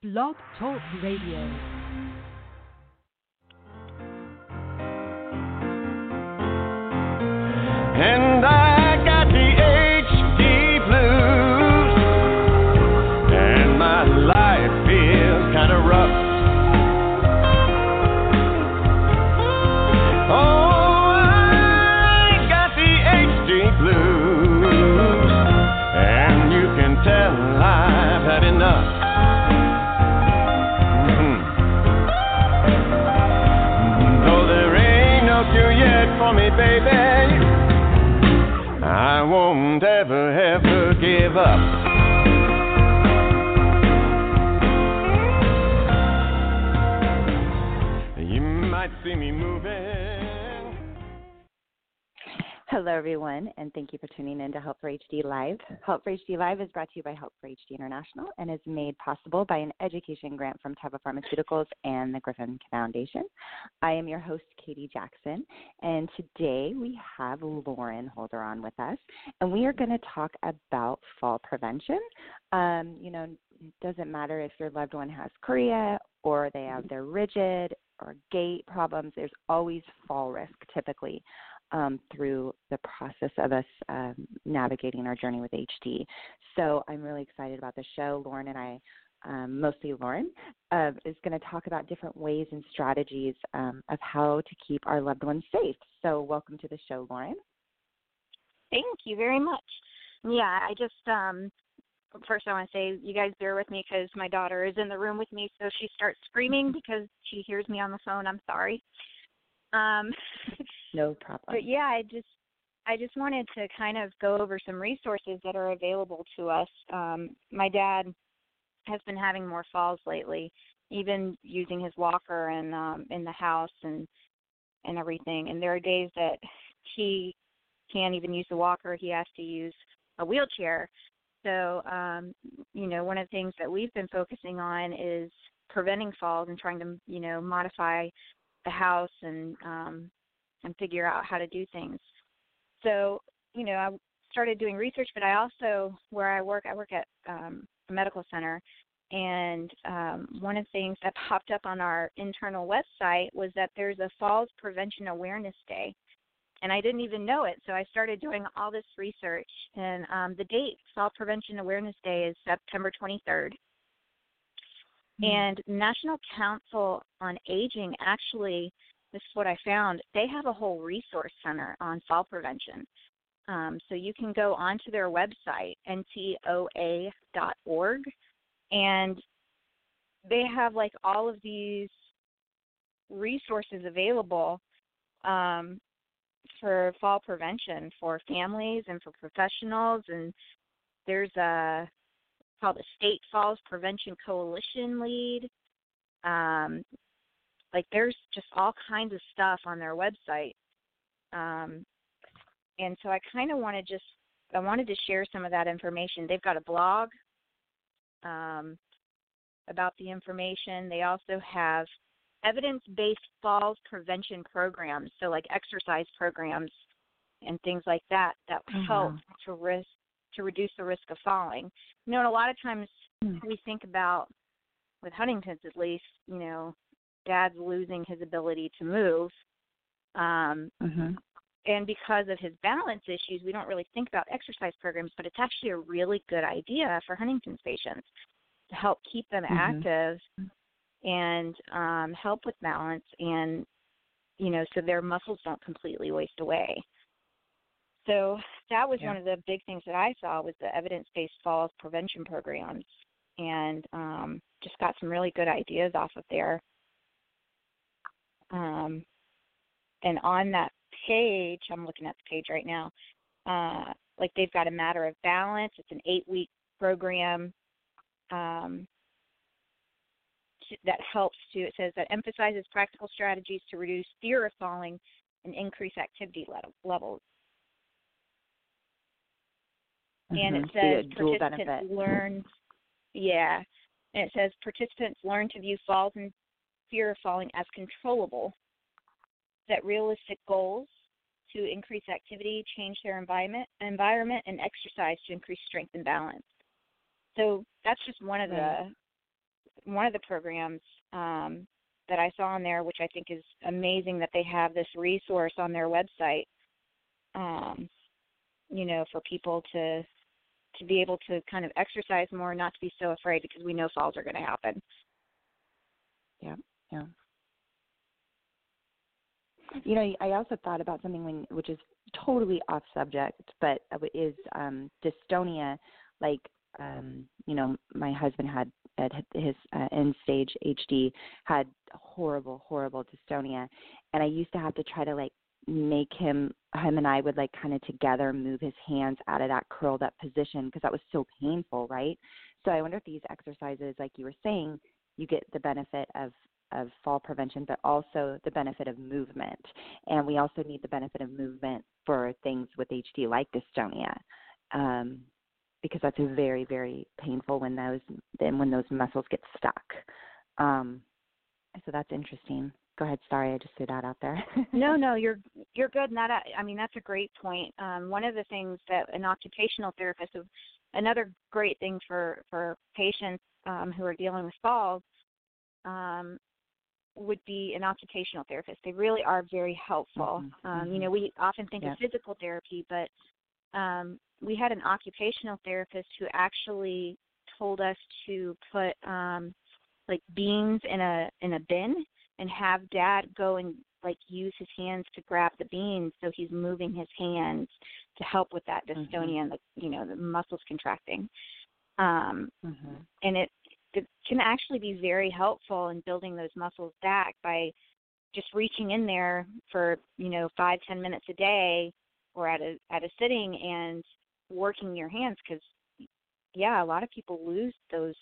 Blog Talk Radio. Give up. Everyone, and thank you for tuning in to Help for HD Live. Help for HD Live is brought to you by Help for HD International and is made possible by an education grant from Teva Pharmaceuticals and the Griffin Foundation. I am your host, Katie Jackson, and today we have Lauren Holder on with us, and we are going to talk about fall prevention. Um, you know, it doesn't matter if your loved one has chorea or they have their rigid or gait problems, there's always fall risk typically um, through the process of us um, navigating our journey with HD. So I'm really excited about the show. Lauren and I, um, mostly Lauren, uh, is going to talk about different ways and strategies um, of how to keep our loved ones safe. So welcome to the show, Lauren. Thank you very much. Yeah, I just um first I want to say you guys bear with me because my daughter is in the room with me, so she starts screaming because she hears me on the phone. I'm sorry. Um, No problem. but yeah, I just I just wanted to kind of go over some resources that are available to us. Um, my dad has been having more falls lately, even using his walker and um, in the house and and everything. And there are days that he can't even use the walker; he has to use a wheelchair. So, um, you know, one of the things that we've been focusing on is preventing falls and trying to, you know, modify the house and um, and figure out how to do things. So, you know, I started doing research, but I also, where I work, I work at um, a medical center, and um, one of the things that popped up on our internal website was that there's a Falls Prevention Awareness Day, and I didn't even know it. So I started doing all this research, and um, the date Fall Prevention Awareness Day is September 23rd. And National Council on Aging actually, this is what I found, they have a whole resource center on fall prevention. Um, so you can go onto their website, ncoa.org, and they have like all of these resources available um, for fall prevention for families and for professionals. And there's a called the State Falls Prevention Coalition lead. Um, like there's just all kinds of stuff on their website. Um, and so I kind of want to just I wanted to share some of that information. They've got a blog um, about the information. They also have evidence-based falls prevention programs, so like exercise programs and things like that that Mhm. help to risk to reduce the risk of falling. You know, and a lot of times Mm. we think about with Huntington's at least, you know, dad's losing his ability to move. Um, hmm and because of his balance issues, we don't really think about exercise programs, but it's actually a really good idea for Huntington's patients to help keep them Mhm. active and um, help with balance and you know so their muscles don't completely waste away. So that was Yeah. one of the big things that I saw was the evidence-based falls prevention programs, and um, just got some really good ideas off of there. Um, and on that page, I'm looking at the page right now. Uh, like they've got a matter of balance. It's an eight-week program um, that helps to. It says that emphasizes practical strategies to reduce fear of falling and increase activity level, levels. And it Mhm. You says participants benefit. learn. Yeah, and it says participants learn to view falls and fear of falling as controllable. Set realistic goals to increase activity, change their environment, environment, and exercise to increase strength and balance. So that's just one of the one of the programs um, that I saw on there, which I think is amazing that they have this resource on their website. Um, you know, for people to to be able to kind of exercise more, not to be so afraid because we know falls are going to happen. Yeah, yeah. You know, I also thought about something when, which is totally off subject, but is um, dystonia. Like, um, you know, my husband had at his uh, end stage HD had horrible, horrible dystonia, and I used to have to try to like make him him and I would like kind of together move his hands out of that curled up position because that was so painful, right? So I wonder if these exercises, like you were saying, you get the benefit of of fall prevention, but also the benefit of movement. And we also need the benefit of movement for things with HD like dystonia. Um, because that's very, very painful when those then when those muscles get stuck. Um, so that's interesting. Go ahead. Sorry, I just threw that out there. no, no, you're you're good. And that I mean that's a great point. Um, one of the things that an occupational therapist, another great thing for for patients um, who are dealing with falls, um, would be an occupational therapist. They really are very helpful. Mm-hmm. Um, mm-hmm. You know, we often think yeah. of physical therapy, but um, we had an occupational therapist who actually told us to put um, like beans in a in a bin and have dad go and like use his hands to grab the beans so he's moving his hands to help with that dystonia mm-hmm. and the you know the muscles contracting um mm-hmm. and it it can actually be very helpful in building those muscles back by just reaching in there for you know five ten minutes a day or at a at a sitting and working your hands because yeah a lot of people lose those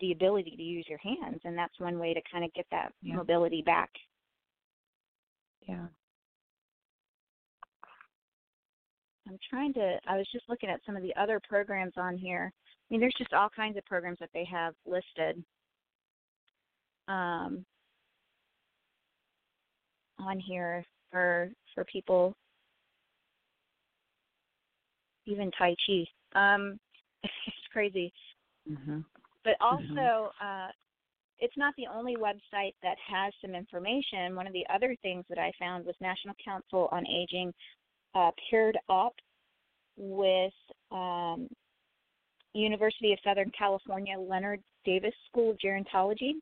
the ability to use your hands and that's one way to kind of get that yeah. mobility back. Yeah. I'm trying to i was just looking at some of the other programs on here I mean, there's just all kinds of programs that they have listed um, on here for for people, even Tai Chi. Um, it's crazy. Mm-hmm. But Mm-hmm. also, uh, it's not the only website that has some information. One of the other things that I found was National Council on Aging uh, paired up with um, University of Southern California Leonard Davis School of Gerontology.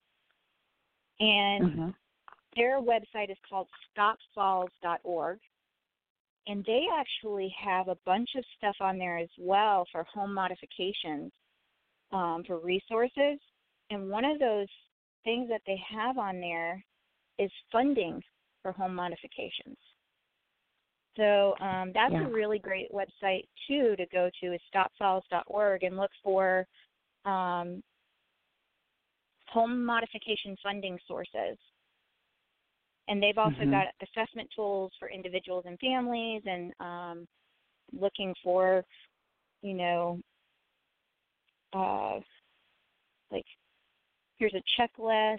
And mm-hmm. their website is called stopfalls.org. And they actually have a bunch of stuff on there as well for home modifications, um, for resources. And one of those things that they have on there is funding for home modifications. So um, that's yeah. a really great website too to go to is stopfalls.org and look for um, home modification funding sources. And they've also mm-hmm. got assessment tools for individuals and families, and um, looking for, you know, uh, like here's a checklist.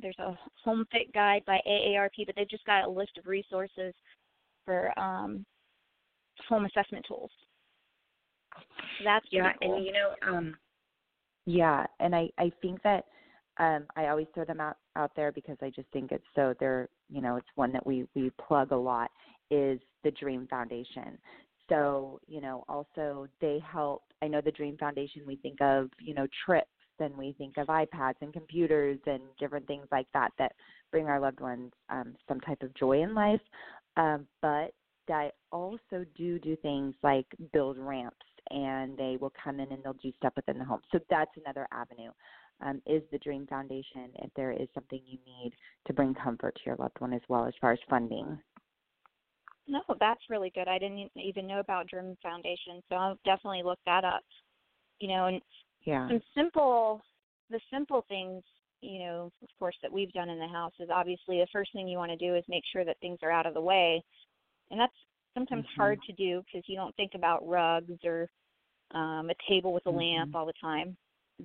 There's a home fit guide by AARP, but they've just got a list of resources for um, home assessment tools. So that's yeah, cool. and you know, um, yeah, and I I think that um, I always throw them out out there because I just think it's so they're you know it's one that we we plug a lot is the Dream Foundation. So you know also they help. I know the Dream Foundation. We think of you know trips and we think of iPads and computers and different things like that that bring our loved ones um, some type of joy in life. Um, but they also do do things like build ramps and they will come in and they'll do stuff within the home. So that's another avenue. Um, is the Dream Foundation if there is something you need to bring comfort to your loved one as well as far as funding. No, that's really good. I didn't even know about Dream Foundation, so I'll definitely look that up. You know, and yeah, some simple, the simple things you know, of course, that we've done in the house is obviously the first thing you want to do is make sure that things are out of the way, and that's sometimes mm-hmm. hard to do because you don't think about rugs or um, a table with a mm-hmm. lamp all the time.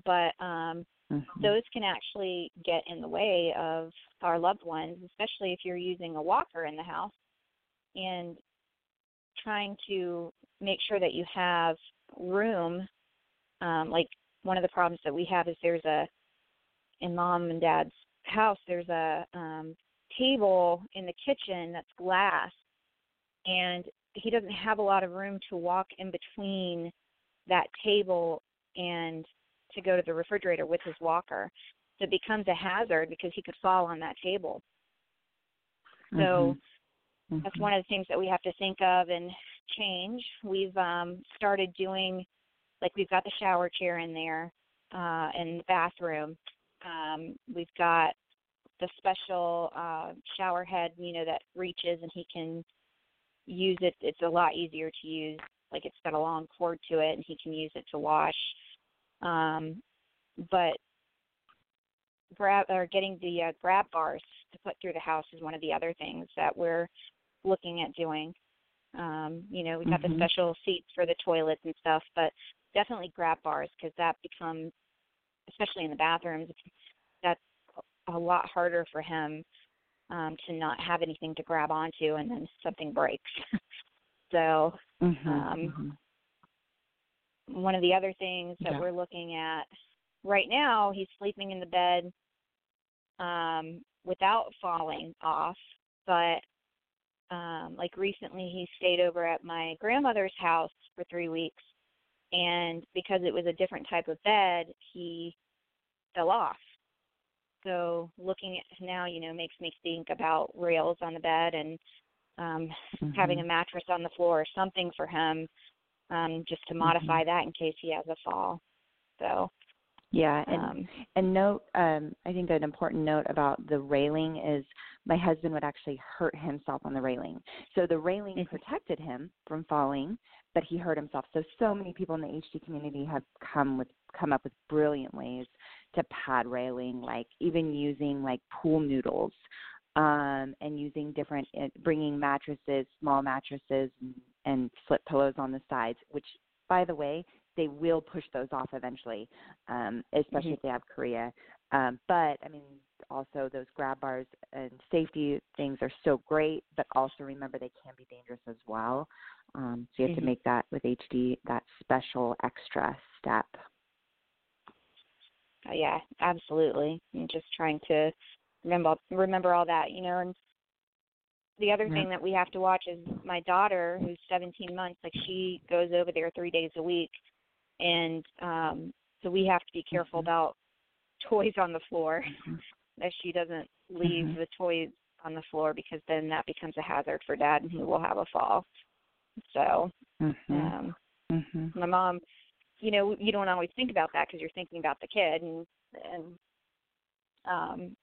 But um, mm-hmm. those can actually get in the way of our loved ones, especially if you're using a walker in the house and trying to make sure that you have room, um, like one of the problems that we have is there's a in mom and dad's house there's a um table in the kitchen that's glass and he doesn't have a lot of room to walk in between that table and to go to the refrigerator with his walker. So it becomes a hazard because he could fall on that table. So mm-hmm. that's one of the things that we have to think of and change. We've um started doing like we've got the shower chair in there uh in the bathroom. Um we've got the special uh shower head, you know, that reaches and he can use it. It's a lot easier to use. Like it's got a long cord to it and he can use it to wash. Um but grab or getting the uh, grab bars to put through the house is one of the other things that we're looking at doing. Um, you know, we've got Mhm. the special seats for the toilets and stuff, but definitely grab bars because that becomes, especially in the bathrooms, that's a lot harder for him um, to not have anything to grab onto, and then something breaks. so Mhm, um, mhm. one of the other things that Yeah. we're looking at right now he's sleeping in the bed um without falling off but um like recently he stayed over at my grandmother's house for 3 weeks and because it was a different type of bed he fell off. So looking at now you know makes me think about rails on the bed and um having a Mhm. mattress on the floor or something for him um just to modify that in case he has a fall. So Yeah, and um and note, um, I think an important note about the railing is my husband would actually hurt himself on the railing. So the railing Mhm. protected him from falling, but he hurt himself. So so many people in the HD community have come with come up with brilliant ways to pad railing, like even using like pool noodles, um, and using different uh, bringing mattresses, small mattresses, and, and slip pillows on the sides. Which, by the way, they will push those off eventually, um, especially Mhm. if they have chorea. Um, but I mean, also those grab bars and safety things are so great, but also remember they can be dangerous as well. Um, so you have Mhm. to make that with HD that special extra step. Uh, yeah, absolutely. And just trying to remember remember all that, you know, and the other Yeah. thing that we have to watch is my daughter who's 17 months like she goes over there 3 days a week and um so we have to be careful Mhm. about toys on the floor Mhm. that she doesn't leave Mhm. the toys on the floor because then that becomes a hazard for dad and he will have a fall. So, Mhm. um Mhm. my mom you know you don't always think about that because you're thinking about the kid and and um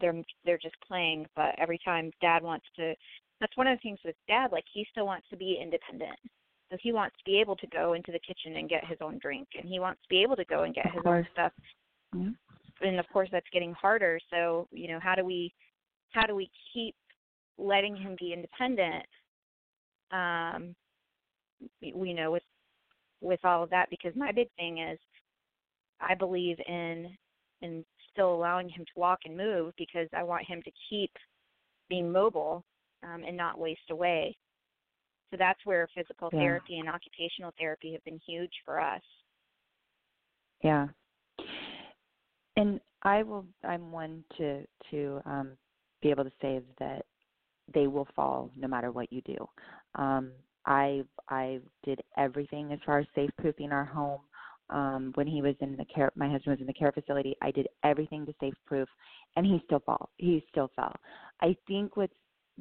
they're they're just playing but every time dad wants to that's one of the things with dad like he still wants to be independent so he wants to be able to go into the kitchen and get his own drink and he wants to be able to go and get his own stuff Yeah. and of course that's getting harder so you know how do we how do we keep letting him be independent um you know with with all of that because my big thing is I believe in in still allowing him to walk and move because I want him to keep being mobile um, and not waste away. So that's where physical Yeah. therapy and occupational therapy have been huge for us. Yeah. And I will I'm one to to um be able to say that they will fall no matter what you do. Um I I did everything as far as safe proofing our home. Um when he was in the care my husband was in the care facility, I did everything to safe proof and he still fall. He still fell. I think what's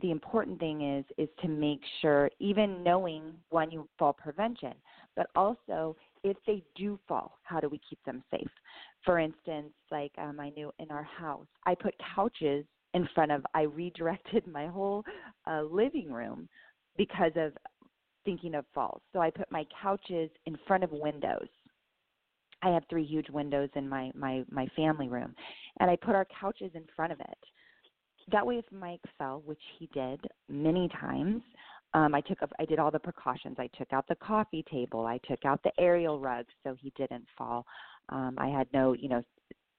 the important thing is is to make sure even knowing when you fall prevention, but also if they do fall, how do we keep them safe? For instance, like um, I knew in our house, I put couches in front of. I redirected my whole uh, living room because of thinking of falls. So I put my couches in front of windows. I have three huge windows in my my my family room, and I put our couches in front of it. That way, if Mike fell, which he did many times, um, I took I did all the precautions. I took out the coffee table. I took out the aerial rugs so he didn't fall. Um, I had no, you know,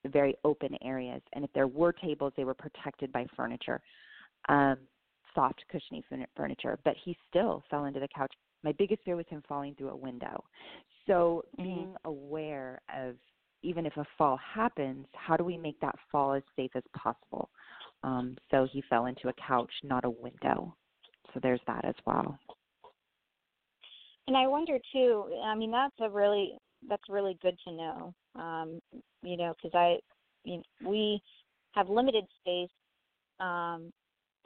very open areas, and if there were tables, they were protected by furniture, um, soft, cushiony furniture. But he still fell into the couch. My biggest fear was him falling through a window. So Mhm. being aware of even if a fall happens, how do we make that fall as safe as possible? Um, so he fell into a couch, not a window. So there's that as well. And I wonder too. I mean, that's a really that's really good to know. Um, you know, because I, you know, we have limited space um,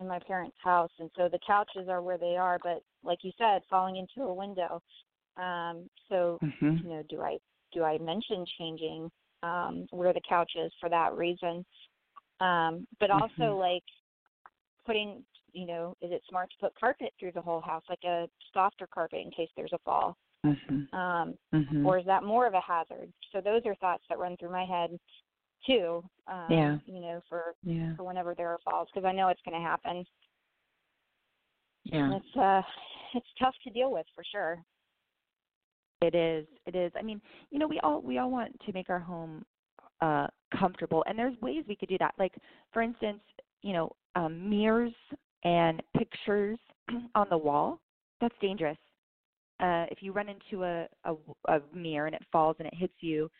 in my parents' house, and so the couches are where they are. But like you said, falling into a window. Um, so Mm-hmm. you know, do I do I mention changing um, where the couch is for that reason? Um, but also Mhm. like putting, you know, is it smart to put carpet through the whole house, like a softer carpet in case there's a fall? Mm-hmm. Um, Mm-hmm. or is that more of a hazard? So those are thoughts that run through my head too. Um, Yeah. You know, for yeah. for whenever there are falls, because I know it's going to happen. Yeah. And it's uh, it's tough to deal with for sure. It is. It is. I mean, you know, we all we all want to make our home uh comfortable and there's ways we could do that. Like for instance, you know, um mirrors and pictures on the wall, that's dangerous. Uh if you run into a a, a mirror and it falls and it hits you,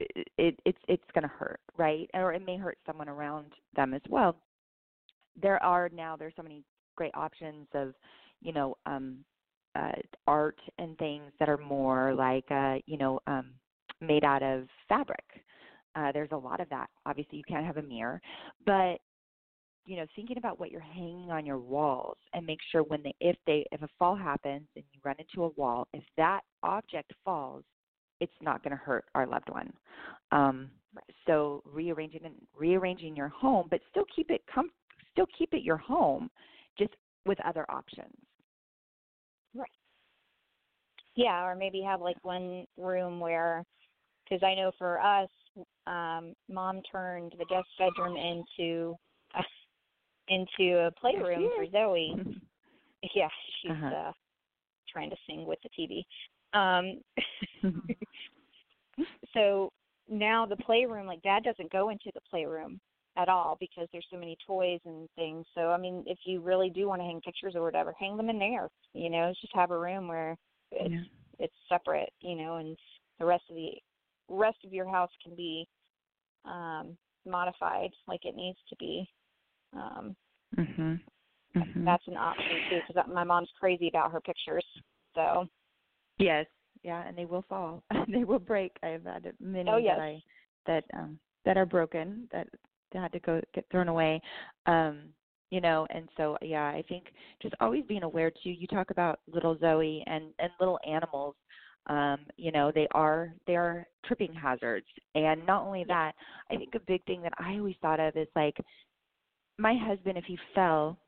it, it it's it's going to hurt, right? Or it may hurt someone around them as well. There are now there's so many great options of, you know, um uh, art and things that are more like uh, you know um, made out of fabric. Uh, there's a lot of that. Obviously, you can't have a mirror, but you know, thinking about what you're hanging on your walls and make sure when they if they if a fall happens and you run into a wall, if that object falls, it's not going to hurt our loved one. Um, so rearranging and rearranging your home, but still keep it com- still keep it your home, just with other options. Right. Yeah, or maybe have like one room where, because I know for us, um, mom turned the guest bedroom into uh, into a playroom for Zoe. Yeah, she's Uh-huh. uh trying to sing with the TV. Um, so now the playroom, like Dad doesn't go into the playroom at all because there's so many toys and things. So I mean, if you really do want to hang pictures or whatever, hang them in there. You know, just have a room where it's Yeah. it's separate, you know, and the rest of the rest of your house can be um modified like it needs to be. Um Mhm. Mhm. that's an option too because my mom's crazy about her pictures. So, yes, yeah, and they will fall. they will break. I've had many Oh, yes. that I that um that are broken that that had to go get thrown away. Um you know, and so yeah, I think just always being aware too. You talk about little Zoe and and little animals. Um, you know, they are they are tripping hazards, and not only that, I think a big thing that I always thought of is like my husband, if he fell,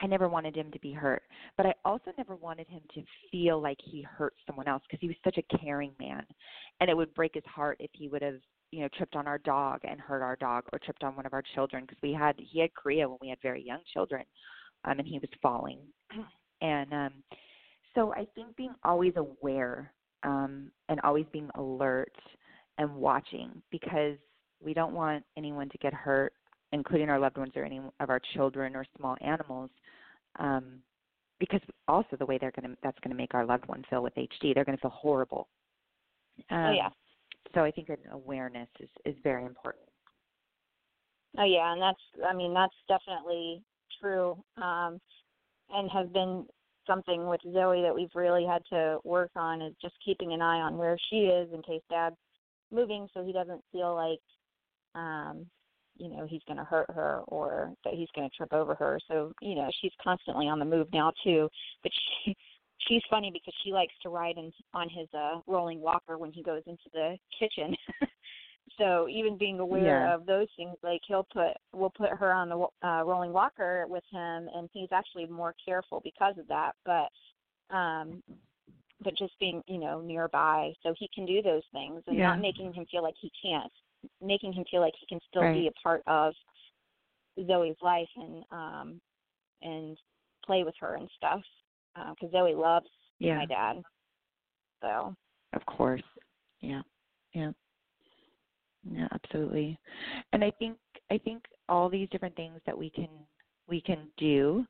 I never wanted him to be hurt, but I also never wanted him to feel like he hurt someone else because he was such a caring man, and it would break his heart if he would have, you know, tripped on our dog and hurt our dog, or tripped on one of our children because we had he had chorea when we had very young children, um, and he was falling, and um, so I think being always aware um, and always being alert and watching because we don't want anyone to get hurt including our loved ones or any of our children or small animals, um, because also the way they're going to that's going to make our loved one feel with HD, they're going to feel horrible. Um, oh yeah. So I think an awareness is is very important. Oh yeah, and that's I mean that's definitely true. Um and has been something with Zoe that we've really had to work on is just keeping an eye on where she is in case dad's moving so he doesn't feel like um you know he's going to hurt her or that he's going to trip over her. So you know she's constantly on the move now too. But she she's funny because she likes to ride in, on his uh rolling walker when he goes into the kitchen so even being aware Yeah. of those things like he'll put we'll put her on the uh rolling walker with him and he's actually more careful because of that but um but just being you know nearby so he can do those things and Yeah. not making him feel like he can't making him feel like he can still Right. be a part of Zoe's life and um and play with her and stuff because Zoe loves Yeah. my dad so Of course. Yeah. Yeah. Yeah, absolutely. And I think I think all these different things that we can we can do,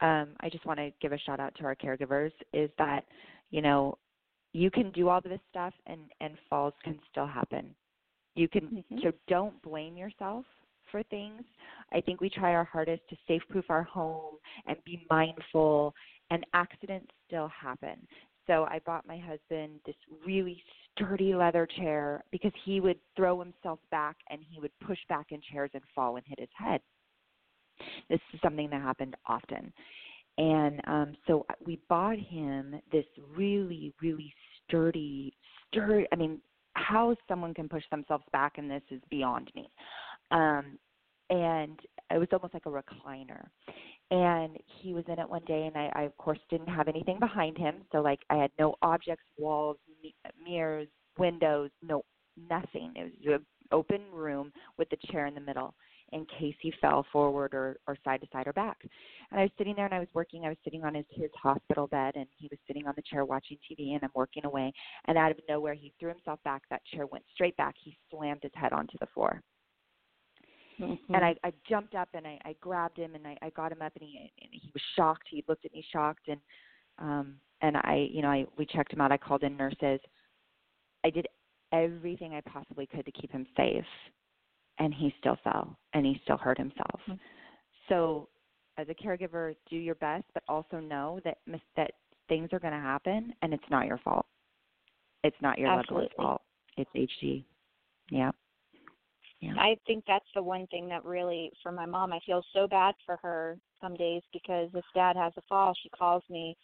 um, I just want to give a shout out to our caregivers, is that, you know, you can do all of this stuff and and falls can still happen. You can Mhm. so don't blame yourself for things. I think we try our hardest to safe proof our home and be mindful and accidents still happen. So I bought my husband this really sturdy leather chair because he would throw himself back and he would push back in chairs and fall and hit his head. This is something that happened often. And um so we bought him this really really sturdy sturdy I mean how someone can push themselves back in this is beyond me. Um and it was almost like a recliner and he was in it one day and I, I of course didn't have anything behind him. So like i had no objects walls mirrors windows no nothing. It was an open room with the chair in the middle in case he fell forward or or side to side or back. And i was sitting there and i was working. I was sitting on his his hospital bed and he was sitting on the chair watching tv and i'm working away. And out of nowhere he threw himself back. That chair went straight back. He slammed his head onto the floor Mm-hmm. and I, I jumped up and I, I grabbed him and I, I got him up and he and he was shocked. He looked at me shocked and um and I you know I we checked him out. I called in nurses. I did everything I possibly could to keep him safe, and he still fell and he still hurt himself. Mhm. So as a caregiver, do your best, but also know that mis- that things are going to happen and it's not your fault. It's not your loved one's fault. It's HD. Yeah. Yeah. I think that's the one thing that really, for my mom, I feel so bad for her some days because if dad has a fall, she calls me,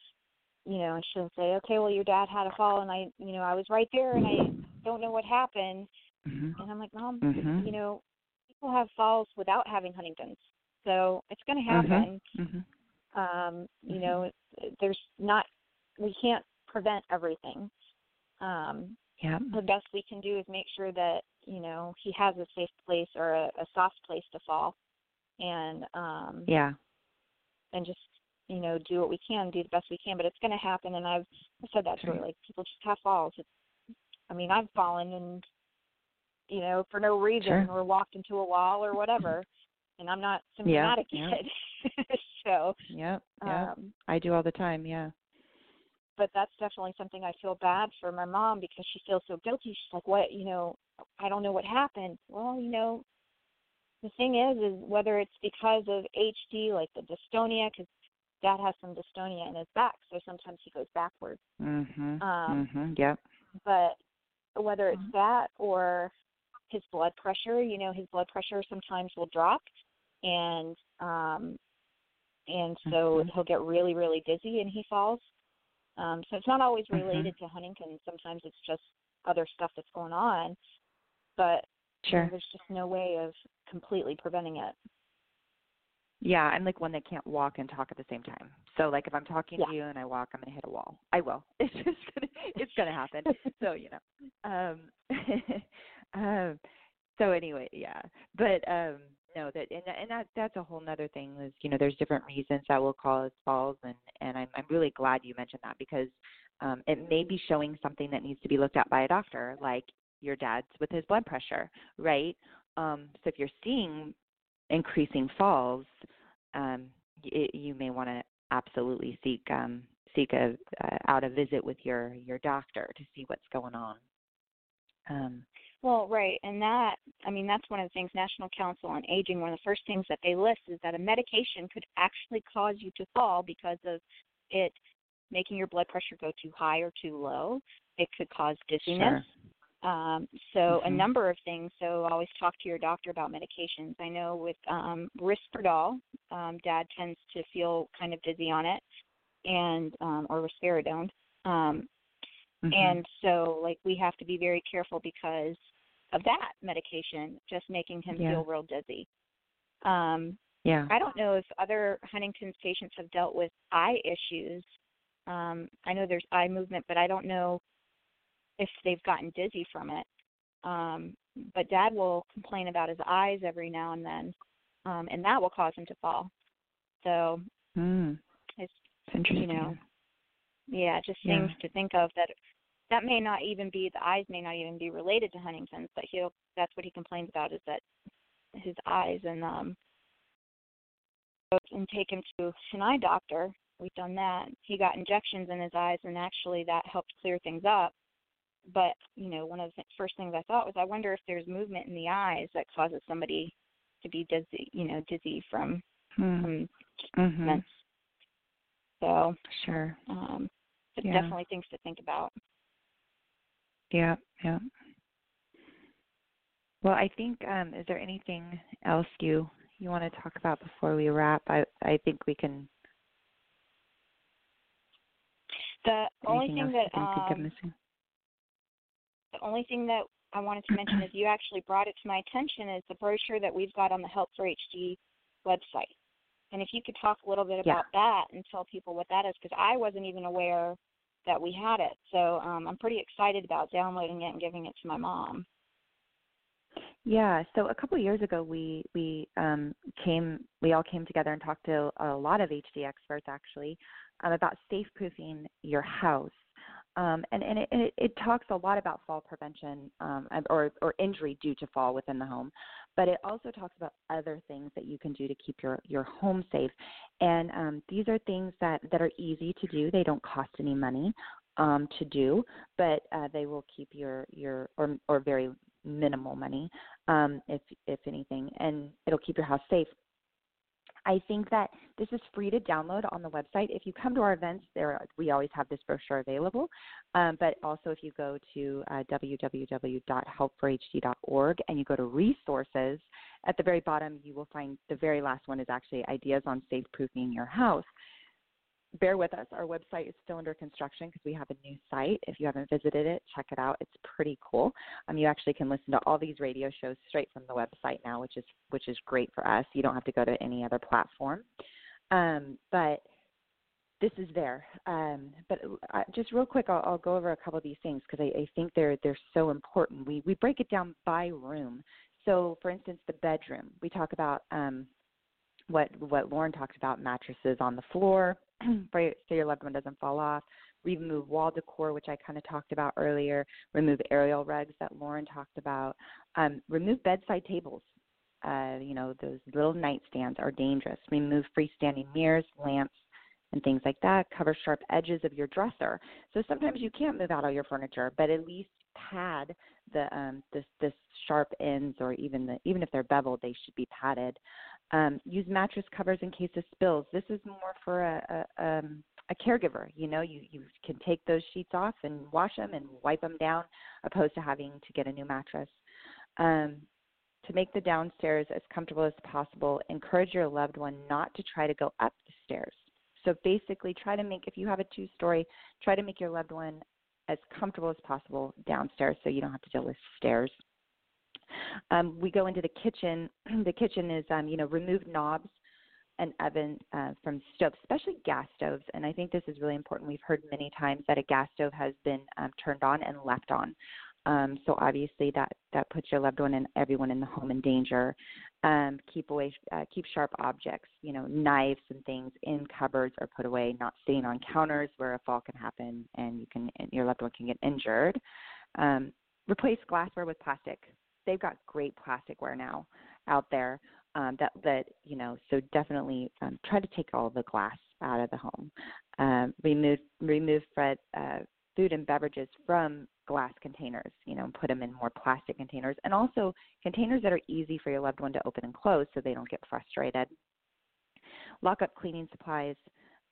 you know, and she'll say, okay, well, your dad had a fall, and I, you know, I was right there, and I don't know what happened, Mhm. and I'm like, mom, Mhm. you know, people have falls without having Huntington's, so it's going to happen. Mhm. Um, you Mhm. know, there's not, we can't prevent everything. Um, Yeah. the best we can do is make sure that you know he has a safe place or a, a soft place to fall and um Yeah. and just you know do what we can do the best we can but it's going to happen and i've I said that to her like people just have falls it's, i mean i've fallen and you know for no reason Sure. or walked into a wall or whatever and i'm not symptomatic yeah. yet so yeah yeah um I do all the time. Yeah. But that's definitely something I feel bad for my mom because she feels so guilty. She's like, "What? You know, I don't know what happened." Well, you know, the thing is, is whether it's because of HD, like the dystonia, because Dad has some dystonia in his back, so sometimes he goes backwards. Mhm. Um, mhm. Yep. But whether it's that or his blood pressure, you know, his blood pressure sometimes will drop, and um, and so Mhm. he'll get really, really dizzy and he falls. Um, so it's not always Mhm. related to Huntington. Sometimes it's just other stuff that's going on, but you know, there's just no way of completely preventing it. Yeah, I'm like one that can't walk and talk at the same time. So like if I'm talking Yeah. to you and I walk, I'm gonna hit a wall. I will. It's just gonna it's gonna happen. so you know. Um um so anyway, yeah. But um no that and and that that's a whole nother thing is, you know, there's different reasons that will cause falls and and I'm I'm really glad you mentioned that because um it may be showing something that needs to be looked at by a doctor, like your dad's with his blood pressure, right? Um so if you're seeing increasing falls, um, y you may want to absolutely seek um, seek a uh, out a visit with your your doctor to see what's going on. Um, Well, right, and that I mean that's one of the things National Council on Aging. One of the first things that they list is that a medication could actually cause you to fall because of it making your blood pressure go too high or too low. It could cause dizziness. Um, so a Mhm. number of things. So always talk to your doctor about medications. I know with um, Risperdal, um, Dad tends to feel kind of dizzy on it, and um, or risperidone. Um, mhm. and so, like, we have to be very careful because of that medication just making him Yeah. feel real dizzy. Um, yeah, I don't know if other Huntington's patients have dealt with eye issues. Um, I know there's eye movement, but I don't know if they've gotten dizzy from it. Um, but Dad will complain about his eyes every now and then, um, and that will cause him to fall. So mm, it's it's interesting. know, yeah, just Yeah. things to think of that that may not even be the eyes may not even be related to Huntington's, but he'll that's what he complains about is that his eyes and um and take him to an eye doctor we've done that. He got injections in his eyes, and actually that helped clear things up. But you know, one of the first things I thought was, I wonder if there's movement in the eyes that causes somebody to be dizzy, you know, dizzy from Hmm. from Mhm. treatments. So Sure. um, Yeah. definitely things to think about. Yeah, yeah. Well, I think um is there anything else you you want to talk about before we wrap? I I think we can The only thing that um, missing? the only thing that I wanted to mention is you actually brought it to my attention is the brochure that we've got on the Help for HD website. And if you could talk a little bit Yeah. about that and tell people what that is, because I wasn't even aware that we had it. So um, I'm pretty excited about downloading it and giving it to my mom. Yeah, so a couple of years ago we we um came we all came together and talked to a lot of HD experts actually um, about safe proofing your house. Um, and and it, it, it talks a lot about fall prevention um, or or injury due to fall within the home, but it also talks about other things that you can do to keep your your home safe. And um, these are things that that are easy to do. They don't cost any money um, to do, but uh, they will keep your your or or very minimal money um, if if anything, and it'll keep your house safe. I think that this is free to download on the website. If you come to our events, there we always have this brochure available. Um, but also, if you go to uh, www.helpforhd.org and you go to resources, at the very bottom you will find the very last one is actually ideas on safe proofing your house. Bear with us. Our website is still under construction because we have a new site. If you haven't visited it, check it out. It's pretty cool. Um, you actually can listen to all these radio shows straight from the website now, which is which is great for us. You don't have to go to any other platform. Um, but this is there. Um, but uh, just real quick, I'll, I'll go over a couple of these things because I, I think they're they're so important. We we break it down by room. So, for instance, the bedroom. We talk about um, what what Lauren talked about: mattresses on the floor, your, so your loved one doesn't fall off. Remove wall decor, which I kind of talked about earlier. Remove aerial rugs that Lauren talked about. Um, remove bedside tables. Uh, you know, those little nightstands are dangerous. Remove freestanding mirrors, lamps, and things like that. Cover sharp edges of your dresser. So sometimes you can't move out all your furniture, but at least pad the um the the sharp ends or even the even if they're beveled, they should be padded. Um, use mattress covers in case of spills. This is more for a, a um a caregiver. You know, you you can take those sheets off and wash them and wipe them down, opposed to having to get a new mattress. Um, to make the downstairs as comfortable as possible, encourage your loved one not to try to go up the stairs. So basically, try to make, if you have a two story, try to make your loved one as comfortable as possible downstairs so you don't have to deal with stairs. Um, we go into the kitchen. the kitchen is, um, you know, remove knobs and oven uh, from stoves, especially gas stoves. And I think this is really important. We've heard many times that a gas stove has been um, turned on and left on. Um, so obviously that that puts your loved one and everyone in the home in danger. Um, keep away, uh, keep sharp objects, you know, knives and things in cupboards or put away, not staying on counters where a fall can happen and you can your loved one can get injured. Um, replace glassware with plastic. They've got great plasticware now out there. Um, that that you know, so definitely um, try to take all the glass out of the home. Um, remove remove Fred, uh, food and beverages from glass containers, you know, and put them in more plastic containers, and also containers that are easy for your loved one to open and close, so they don't get frustrated. Lock up cleaning supplies.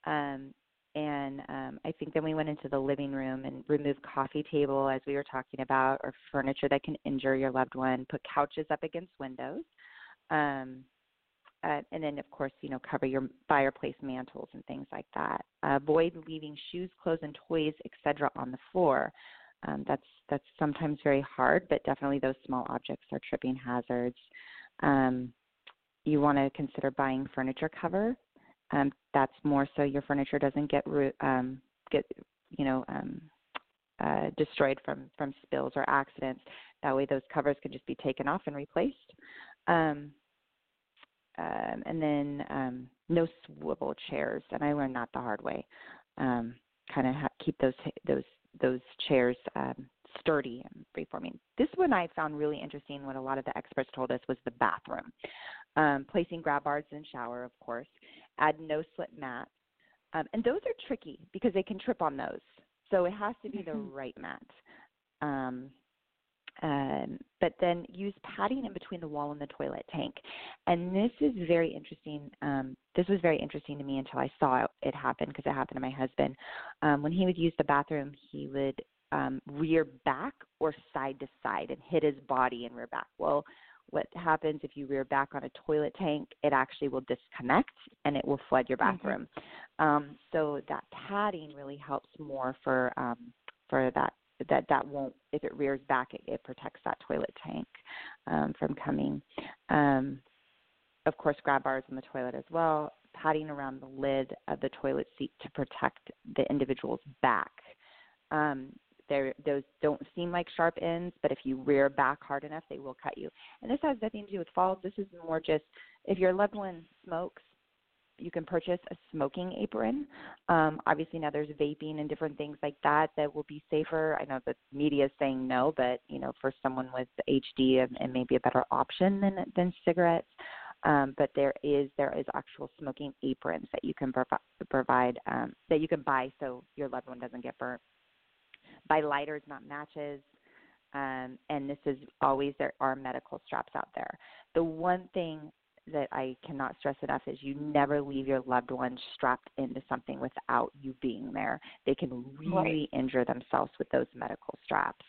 Um, and um, I think then we went into the living room and removed coffee table, as we were talking about, or furniture that can injure your loved one. Put couches up against windows, um, uh, and then of course, you know, cover your fireplace mantles and things like that. Avoid leaving shoes, clothes, and toys, etc., on the floor. Um, that's that's sometimes very hard, but definitely those small objects are tripping hazards. Um, you want to consider buying furniture cover um, that's more so your furniture doesn't get um, get you know um, uh, destroyed from from spills or accidents. That way, those covers can just be taken off and replaced. Um, um, and then um, no swivel chairs, and I learned that the hard way. Um, kind of ha- keep those those those chairs um, sturdy and freeforming. This one I found really interesting. What a lot of the experts told us was the bathroom, um, placing grab bars in shower, of course. Add no slip mat. Um, and those are tricky because they can trip on those. So it has to be the Mhm. right mat. Um, um, but then use padding in between the wall and the toilet tank. And this is very interesting. Um, this was very interesting to me until I saw it, it happen because it happened to my husband. Um, when he would use the bathroom, he would um, rear back or side to side and hit his body and rear back. Well, what happens if you rear back on a toilet tank, it actually will disconnect and it will flood your bathroom. Um, so that padding really helps more for um, for that that that won't if it rears back it, it protects that toilet tank um, from coming. Um, of course, grab bars in the toilet as well. Padding around the lid of the toilet seat to protect the individual's back. Um, there, those don't seem like sharp ends, but if you rear back hard enough, they will cut you. And this has nothing to do with falls. This is more just if your loved one smokes, you can purchase a smoking apron. Um, obviously, now there's vaping and different things like that that will be safer. I know the media is saying no, but you know, for someone with HD, and, and maybe a better option than than cigarettes. Um, but there is there is actual smoking aprons that you can provi- provide um, that you can buy so your loved one doesn't get burnt. Buy lighters, not matches. Um, and this is always there are medical straps out there. The one thing that I cannot stress enough is you never leave your loved one strapped into something without you being there. They can really Right. injure themselves with those medical straps.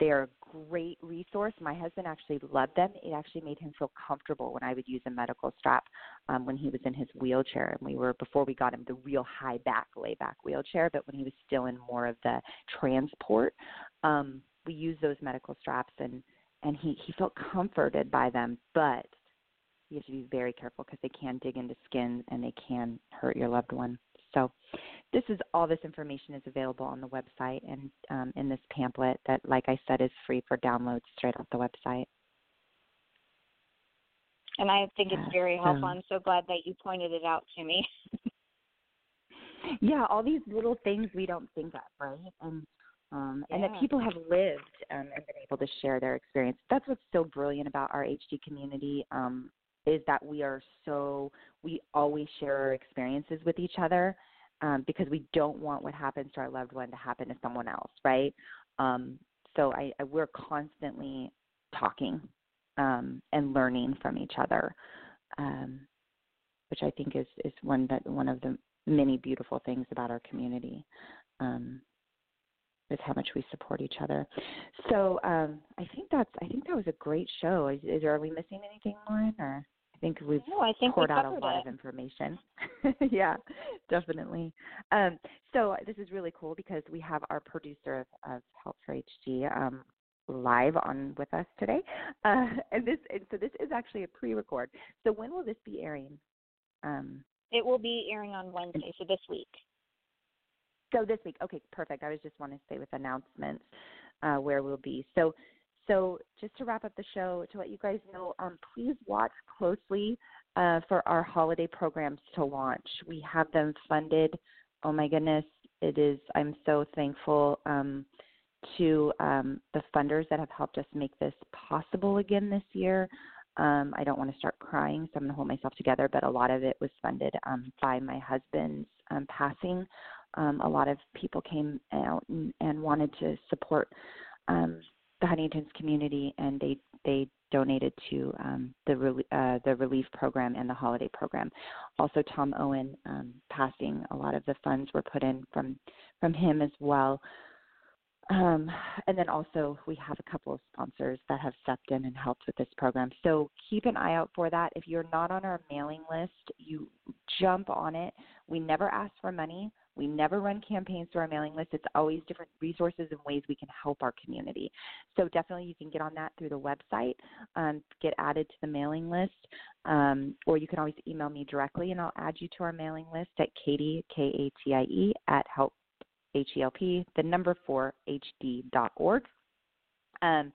They are a great resource. My husband actually loved them. It actually made him feel comfortable when I would use a medical strap um, when he was in his wheelchair. And we were before we got him the real high back, lay back wheelchair, but when he was still in more of the transport, um, we used those medical straps and and he he felt comforted by them, but you have to be very careful because they can dig into skin and they can hurt your loved one. So, this is all this information is available on the website and um, in this pamphlet that, like I said, is free for download straight off the website. And I think it's very helpful. I'm so glad that you pointed it out to me. Yeah, all these little things we don't think of, right? And um, and that people have lived um, and been able to share their experience. That's what's so brilliant about our HD community um, is that we are so we always share our experiences with each other um, because we don't want what happens to our loved one to happen to someone else, right? Um, so I, I we're constantly talking um, and learning from each other, um, which I think is is one that one of the many beautiful things about our community. Um, is how much we support each other. So um, I think that's I think that was a great show. Is, is are we missing anything, Lauren? Or think we've No, I think poured out a lot it. of information. yeah, definitely. Um, so this is really cool because we have our producer of, of Help for HD um, live on with us today, uh, and this and so this is actually a pre-record. So when will this be airing? Um, It will be airing on Wednesday, so this week. So this week, okay, perfect. I was just want to say with announcements uh, where we'll be. So, so just to wrap up the show, to let you guys know, um, please watch closely uh, for our holiday programs to launch. We have them funded. Oh my goodness, it is. I'm so thankful um, to um, the funders that have helped us make this possible again this year. Um, I don't want to start crying, so I'm going to hold myself together. But a lot of it was funded um, by my husband's um, passing um, a lot of people came out and, and wanted to support um, the Huntington's community, and they they donated to um, the uh, the relief program and the holiday program. Also, Tom Owen um, passing, a lot of the funds were put in from from him as well. Um, and then also we have a couple of sponsors that have stepped in and helped with this program. So keep an eye out for that. If you're not on our mailing list, you jump on it. We never ask for money. We never run campaigns through our mailing list. It's always different resources and ways we can help our community. So definitely you can get on that through the website, um, get added to the mailing list, um, or you can always email me directly and I'll add you to our mailing list at Katie, K A T I E, at help, H E L P, the number four, HD dot org. Um,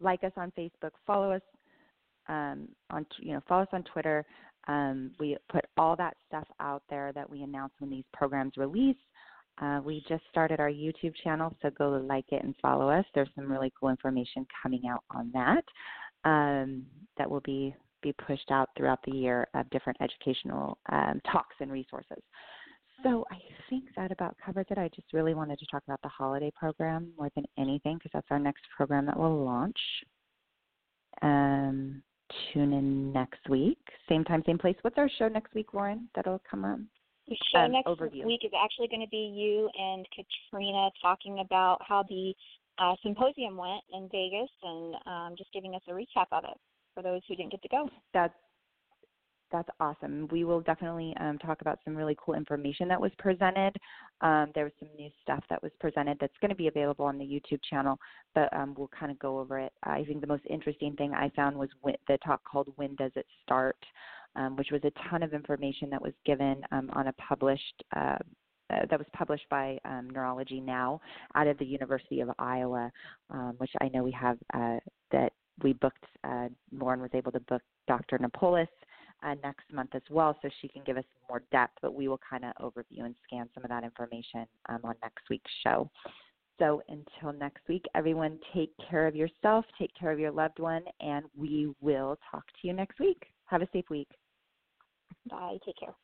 like us on Facebook, follow us um, on, you know, follow us on Twitter. Um, we put all that stuff out there that we announce when these programs release. Uh, we just started our YouTube channel, so go like it and follow us. There's some really cool information coming out on that um, that will be be pushed out throughout the year of different educational um, talks and resources. So I think that about covers it. I just really wanted to talk about the holiday program more than anything because that's our next program that will launch. Um, tune in next week, same time, same place. What's our show next week, Lauren? That'll come on. The show Um, next overview. week is actually going to be you and Katrina talking about how the uh, symposium went in Vegas and um, just giving us a recap of it for those who didn't get to go. That's that's awesome. We will definitely um, talk about some really cool information that was presented. Um, there was some new stuff that was presented that's going to be available on the YouTube channel, but um, we'll kind of go over it. I think the most interesting thing I found was the talk called "When Does It Start," um, which was a ton of information that was given um, on a published. Uh, uh, that was published by um, Neurology Now out of the University of Iowa, which I know we have uh, that we booked. Uh, Lauren was able to book Dr. Nopoulos uh, next month as well, so she can give us more depth. But we will kind of overview and scan some of that information um, on next week's show. So until next week, everyone take care of yourself, take care of your loved one, and we will talk to you next week. Have a safe week. Bye. Take care.